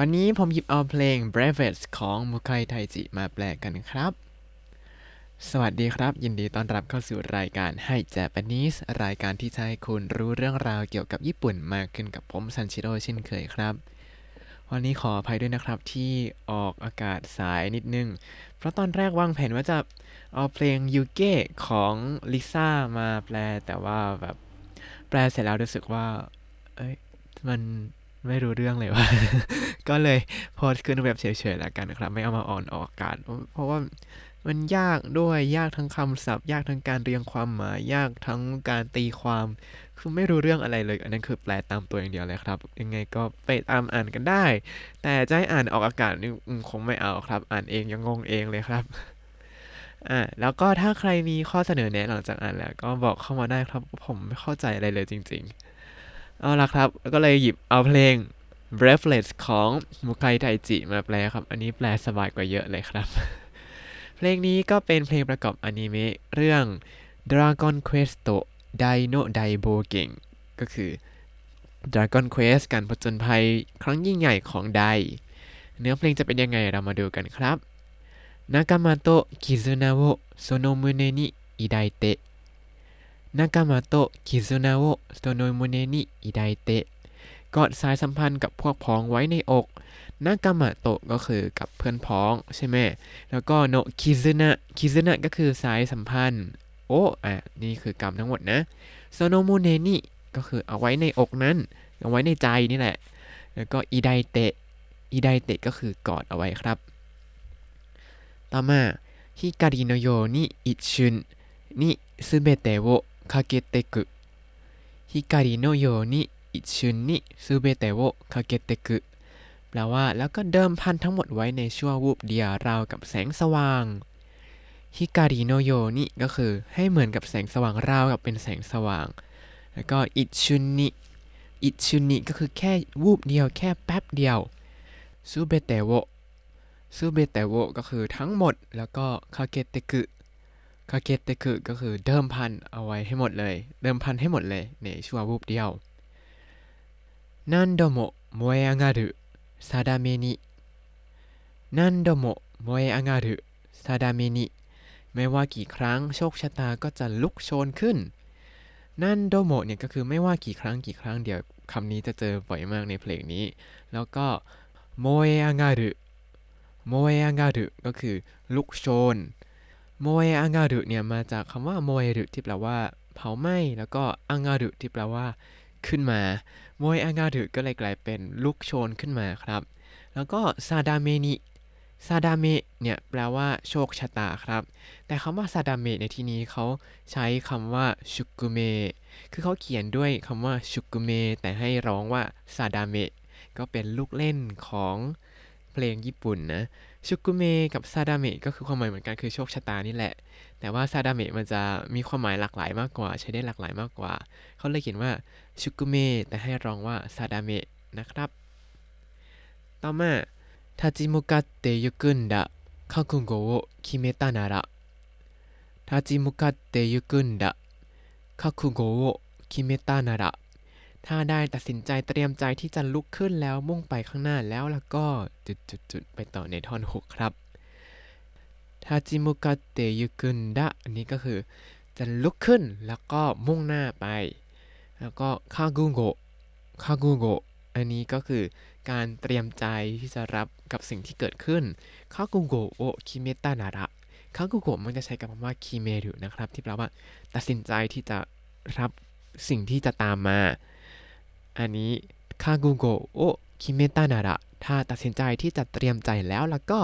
วันนี้ผมหยิบเอาเพลง Breakfast ของมุค a ไทจิมาแปลกันครับ สวัสดีครับ ยินดีต้อนรับเข้าสู่รายการให้ Japanese รายการที่จะให้คุณรู้เรื่องราวเกี่ยวกับญี่ปุ่นมากขึ้นกับผมซันชิโร่เช่นเคยครับ วันนี้ขออภัยด้วยนะครับที่ออกอากาศสายนิดนึง เพราะตอนแรกวางแผนว่าจะเอาเพลง往けของลิซ่ามาแปลแต่ว่าแบบแปลเสร็จแล้วรู้สึกว่า เอ้ยมัน ไม่รู้เรื่องเลยว่า ก็เลยโพสต์ขึ้นแบบเฉยๆแล้วกันนะครับ ไม่เอามาอ่อนออกอากาศเพราะว่ามันยากด้วยยากทั้งคำศัพท์ ยากทั้งการเรียงความหมายยากทั้งการตีความ คือไม่รู้เรื่องอะไรเลย อันนั้นคือแปลตามตัวอย่างเดียวเลยครับ ยังไงก็ไปตามอ่านกันได้ แต่จะให้อ่านออกอากาศนี่คงไม่เอาครับ อ่านเองยังงงเองเลยครับอ่าแล้วก็ถ้าใครมีข้อเสนอแนะหลังจากอ่านแล้ว ก็บอกเข้ามาได้ครับ ผมไม่เข้าใจอะไรเลยจริง ๆ เอาละครับ ก็เลยหยิบเอาเพลง Breathless ของมุค a ไทจิมาแปลครับ อันนี้แปลสบายกว่าเยอะเลยครับ เพลงนี้ก็เป็นเพลงประกอบอนิเมะเรื่อง Dragon Quest Dino Daibo เก่งก็คือ Dragon Quest การผจญภัยครั้งยิ่งใหญ่ของได เนื้อเพลงจะเป็นยังไงเรามาดูกันครับนากามาโต ะคิซุนะโอโซโนมุเนนิอิไดเตะนากามาโตะคิซุนะโอโซโนมุเนนิอิไดเตะกอดสายสัมพันธ์กับพวกพ้องไว้ในอกนากามะโตะก็คือกับเพื่อนพ้องใช่ไหม แล้วก็โนคิซึนะคิซึนะก็คือสายสัมพันธ์ โอ้อ่ะนี่คือกรรมทั้งหมดนะโซโนมูเนนิก็คือเอาไว้ในอกนั้น เอาไว้ในใจนี่แหละ แล้วก็อีไดเตะอีไดเตะก็คือกอดเอาไว้ครับ ต่อมาฮิการิโนโยนิอิชุนนิすべてを かけてく光のように一瞬にすべてをかけてくแปลว่าแล้วก็เดิมพันทั้งหมดไว้ในชั่ววูบเดียวราวกับแสงสว่างฮิการิโนโยนิก็คือให้เหมือนกับแสงสว่างราวกับเป็นแสงสว่าง แล้วก็อิชุนนิอิชุนนิก็คือแค่วูบเดียวแค่แป๊บเดียวซูเบเตโวซูเบเตโวก็คือทั้งหมด แล้วก็คาเกเตกุ คาเกเตกุก็คือเดิมพันเอาไว้ให้หมดเลย เดิมพันให้หมดเลยในชั่ววูบเดียว何度も燃え上がる運命に 何度も燃え上がる運命に ไม่ว่ากี่ครั้งโชคชะตาก็จะลุกโชนขึ้น何度も เนี่ยก็คือไม่ว่ากี่ครั้งกี่ครั้งเดี๋ยวคำนี้จะเจอบ่อยมากในเพลงนี้ แล้วก็燃え上がる 燃え上がる ก็คือลุกโชน 燃え上がる เนี่ยมาจากคำว่า 燃える ที่แปลว่าเผาไหม้แล้วก็上がる ที่แปลว่าขึ้นมา 燃え上がる ก็เลยกลายเป็นลุกโชนขึ้นมาครับ แล้วก็さだめに さだめ เนี่ยแปลว่าโชคชะตาครับ แต่คำว่า さだめ ในที่นี้เขาใช้คำว่าชุกุเมะคือเขาเขียนด้วยคำว่า 宿命 แต่ให้ร้องว่า さだめ ก็เป็นลูกเล่นของ เพลงญี่ปุ่นนะ宿命 กับ さだめ ก็คือความหมายเหมือนกันคือโชคชะตานี่แหละ แต่ว่า さだめ มันจะมีความหมายหลากหลายมากกว่า ใช้ได้หลากหลายมากกว่า เขาเลยเขียนว่า 宿命 แต่ให้ร้องว่า さだめ นะครับ ต่อมา 立ち向かってゆくんだคาคุงโกโอคิเมตานาระทาจิมุกัตเตยุกุนดะคาคุงโกโอคิเมตานาระ ถ้าได้ตัดสินใจเตรียมใจที่จะลุกขึ้นแล้วมุ่งไปข้างหน้าแล้วแล้วก็จุดๆไปต่อในท่อนหกครับทาจิมุกะเตยุกุนดะอันนี้ก็คือจะลุกขึ้นแล้วก็มุ่งหน้าไป แล้วก็คากุโกะคากุโกะอันนี้ก็คือการเตรียมใจที่จะรับกับสิ่งที่เกิดขึ้นคากุโกะโอคิเมตานาระคากุโกะมันจะใช้กับคำว่าคิเมรุนะครับ ที่แปลว่า ตัดสินใจที่จะรับสิ่งที่จะตามมา อันนี้คากุโกโอคิเมตานาระถ้าตัดสินใจที่จะเตรียมใจแล้วแล้วก็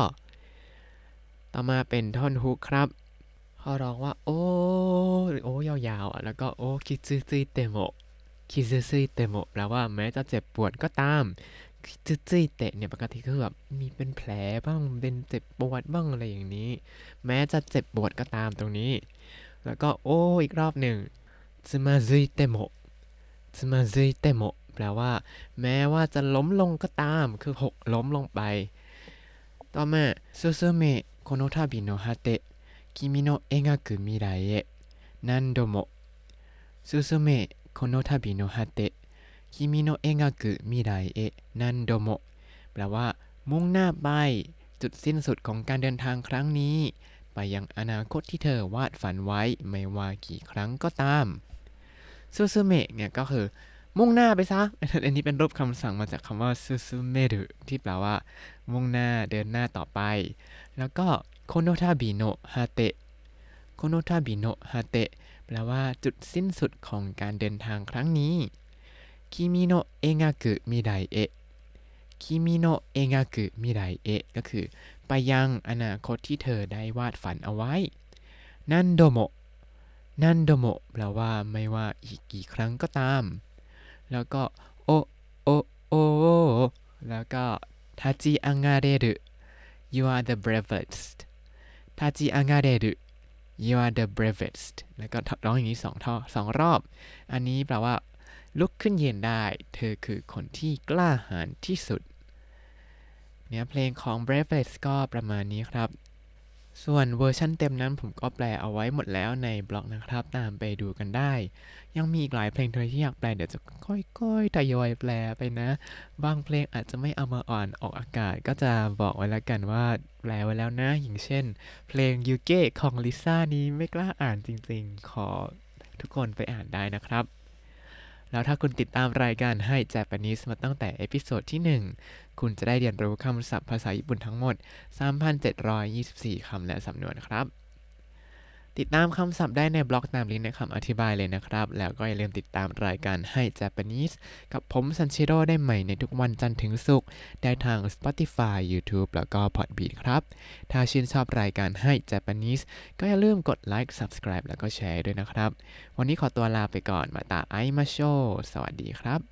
ต่อมาเป็นท่อนฮุกครับเขาร้องว่า โอ้โอ้ยาวๆอะแล้วก็โอ้คิซึซึเตโม傷ついても แปลว่าแม้จะเจ็บปวดก็ตาม傷ついて เนี่ยปกติก็คือแบบมีเป็นแผลบ้างเป็นเจ็บปวดบ้างอะไรอย่างนี้ แม้จะเจ็บปวดก็ตามตรงนี้ แล้วก็โอ้อีกรอบหนึ่งつまずいても つまずいても แปลว่า แม้ว่าจะล้มลงก็ตาม คือหกล้มลงไป ต่อมา 進め この旅の果て 君の描く未来へ何度も 進め この旅の果て 君の描く未来へ 何度も แปลว่า มุ่งหน้าไป จุดสิ้นสุดของการเดินทางครั้งนี้ ไปยังอนาคตที่เธอวาดฝันไว้ ไม่ว่ากี่ครั้งก็ตาม進め เนี่ยก็คือ มุ่งหน้าไปซะ อันนี้เป็นรูปคำสั่งมาจากคำว่า 進める ที่แปลว่า มุ่งหน้าเดินหน้าต่อไป แล้วก็この旅の果て この旅の果て แปลว่าจุดสิ้นสุดของการเดินทางครั้งนี้คิมิโนเองากุมิไดเอะคิมิโนเองากุมิไดเอะก็คือ ไปยังอนาคตที่เธอได้วาดฝันเอาไว้ 何度も 何度も แปลว่าไม่ว่าอีกกี่ครั้งก็ตาม แล้วก็โอโอโอแล้วก็立ち上がれる you are the bravest 立ち上がれる you are the bravest แล้วก็ร้องอย่างนี้สองท่อสองรอบ อันนี้แปลว่า ลุกขึ้นเยืนได้ เธอคือคนที่กล้าหาญที่สุด เนื้อเพลงของ bravest ก็ประมาณนี้ครับ ส่วนเวอร์ชั่นเต็มนั้นผมก็แปลเอาไว้หมดแล้วในบล็อกนะครับ ตามไปดูกันได้ ยังมีอีกหลายเพลงเลยที่อยากแปลเดี๋ยวจะค่อยๆทยอยแปลไปนะ บางเพลงอาจจะไม่เอามาอ่านออกอากาศ ก็จะบอกไว้แล้วกันว่าแปลไว้แล้วนะ อย่างเช่น เพลง 往け ของ LiSA นี้ไม่กล้าอ่านจริงๆ ขอทุกคนไปอ่านได้นะครับ แล้วถ้าคุณติดตามรายการให้ Japanese มาตั้งแต่เอพิโซดที่ 1 คุณจะได้เรียนรู้คำศัพท์ภาษาญี่ปุ่นทั้งหมด 3,724 คำและสำนวนครับ ติดตามคำศัพท์ได้ในบล็อกตามลิงก์ในคำอธิบายเลยนะครับ แล้วก็อย่าลืมติดตามรายการให้ Japanese กับผมซันชิโร่ได้ใหม่ในทุกวันจันทร์ถึงศุกร์ได้ทาง Spotify YouTube แล้วก็ Podbean ครับ ถ้าชื่นชอบรายการให้ Japanese ก็อย่าลืมกดไลค์ Subscribe แล้วก็แชร์ด้วยนะครับ วันนี้ขอตัวลาไปก่อนมาตาไอมาโชสวัสดีครับ